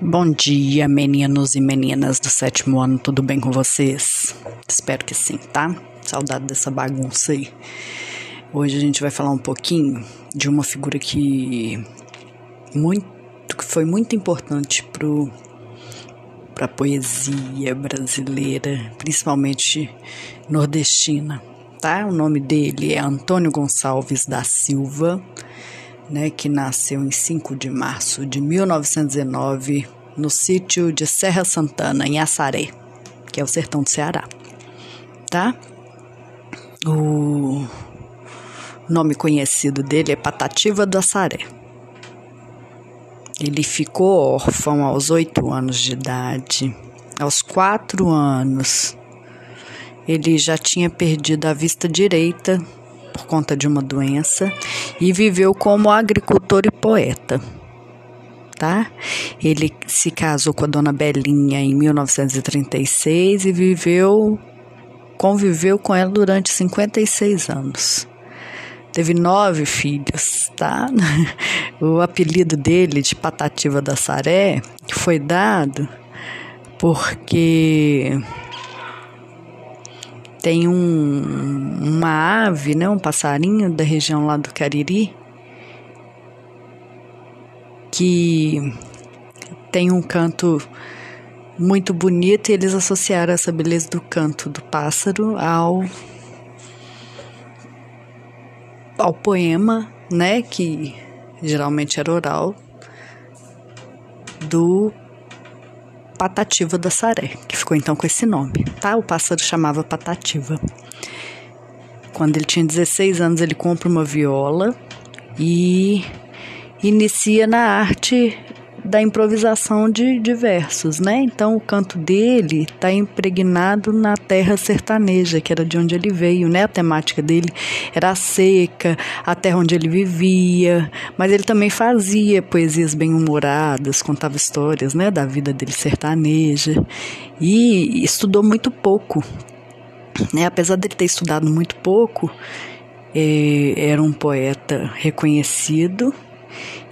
Bom dia, meninos e meninas do sétimo ano, tudo bem com vocês? Espero que sim, tá? Saudade dessa bagunça aí. Hoje a gente vai falar um pouquinho de uma figura que muito que foi muito importante pro para a poesia brasileira, principalmente nordestina, tá? O nome dele é Antônio Gonçalves da Silva né, que nasceu em 5 de março de 1919 no sítio de Serra Santana, em Assaré, que é o sertão do Ceará. Tá? O nome conhecido dele é Patativa do Assaré. Ele ficou órfão aos oito anos de idade. Aos quatro anos, ele já tinha perdido a vista direita por conta de uma doença e viveu como agricultor e poeta. Tá? Ele se casou com a dona Belinha em 1936 e viveu conviveu com ela durante 56 anos. Teve nove filhos, tá? O apelido dele de Patativa da Saré foi dado porque tem um, uma ave, né, um passarinho da região lá do Cariri, que tem um canto muito bonito e eles associaram essa beleza do canto do pássaro ao ao poema, né, que geralmente era oral do Patativa da Saré, que ficou então com esse nome, tá? O pássaro chamava Patativa. Quando ele tinha 16 anos, ele compra uma viola e inicia na arte da improvisação de, de versos, né? Então o canto dele está impregnado na terra sertaneja, que era de onde ele veio, né? A temática dele era a seca, a terra onde ele vivia, mas ele também fazia poesias bem-humoradas, contava histórias, né, da vida dele sertaneja e estudou muito pouco, né? Apesar dele ter estudado muito pouco, eh, era um poeta reconhecido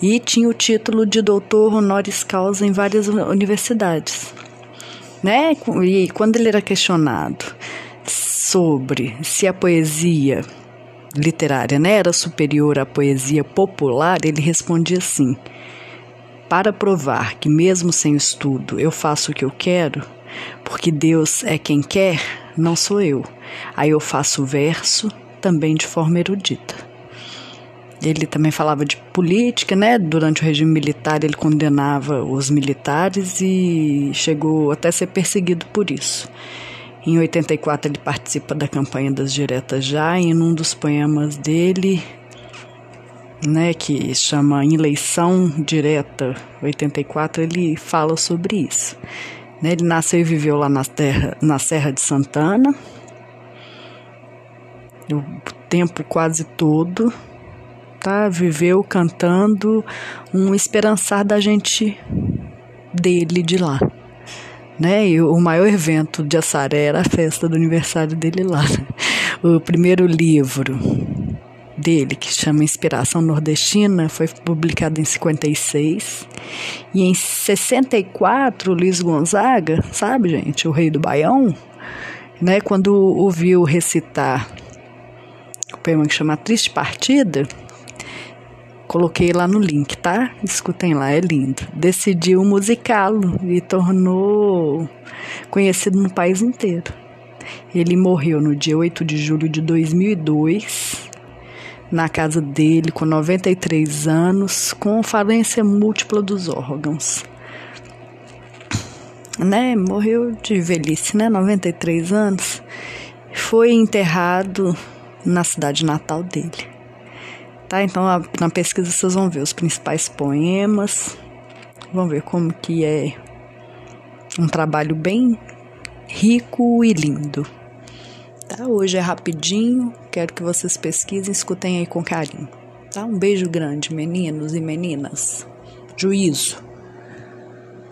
e tinha o título de doutor honoris causa em várias universidades. Né? E quando ele era questionado sobre se a poesia literária né, era superior à poesia popular, ele respondia assim: Para provar que, mesmo sem estudo, eu faço o que eu quero, porque Deus é quem quer, não sou eu. Aí eu faço verso também de forma erudita. Ele também falava de política, né? Durante o regime militar, ele condenava os militares e chegou até a ser perseguido por isso. Em 84, ele participa da campanha das diretas já, e num dos poemas dele, né, que chama Eleição Direta 84, ele fala sobre isso. Né, ele nasceu e viveu lá na, terra, na Serra de Santana, o tempo quase todo tá? Viveu cantando um esperançar da gente dele de lá. Né? E o maior evento de Assaré era a festa do aniversário dele lá. O primeiro livro dele, que chama Inspiração Nordestina, foi publicado em 56. E em 64, Luiz Gonzaga, sabe, gente, o rei do Baião, né, quando ouviu recitar o poema que chama Triste Partida, Coloquei lá no link, tá? Escutem lá, é lindo. Decidiu musicá-lo e tornou conhecido no país inteiro. Ele morreu no dia 8 de julho de 2002, na casa dele, com 93 anos, com falência múltipla dos órgãos. Né? Morreu de velhice, né? 93 anos. Foi enterrado na cidade natal dele tá? Então na pesquisa vocês vão ver os principais poemas, vão ver como que é um trabalho bem rico e lindo. Tá? Hoje é rapidinho, quero que vocês pesquisem, escutem aí com carinho. Tá? Um beijo grande, meninos e meninas. Juízo.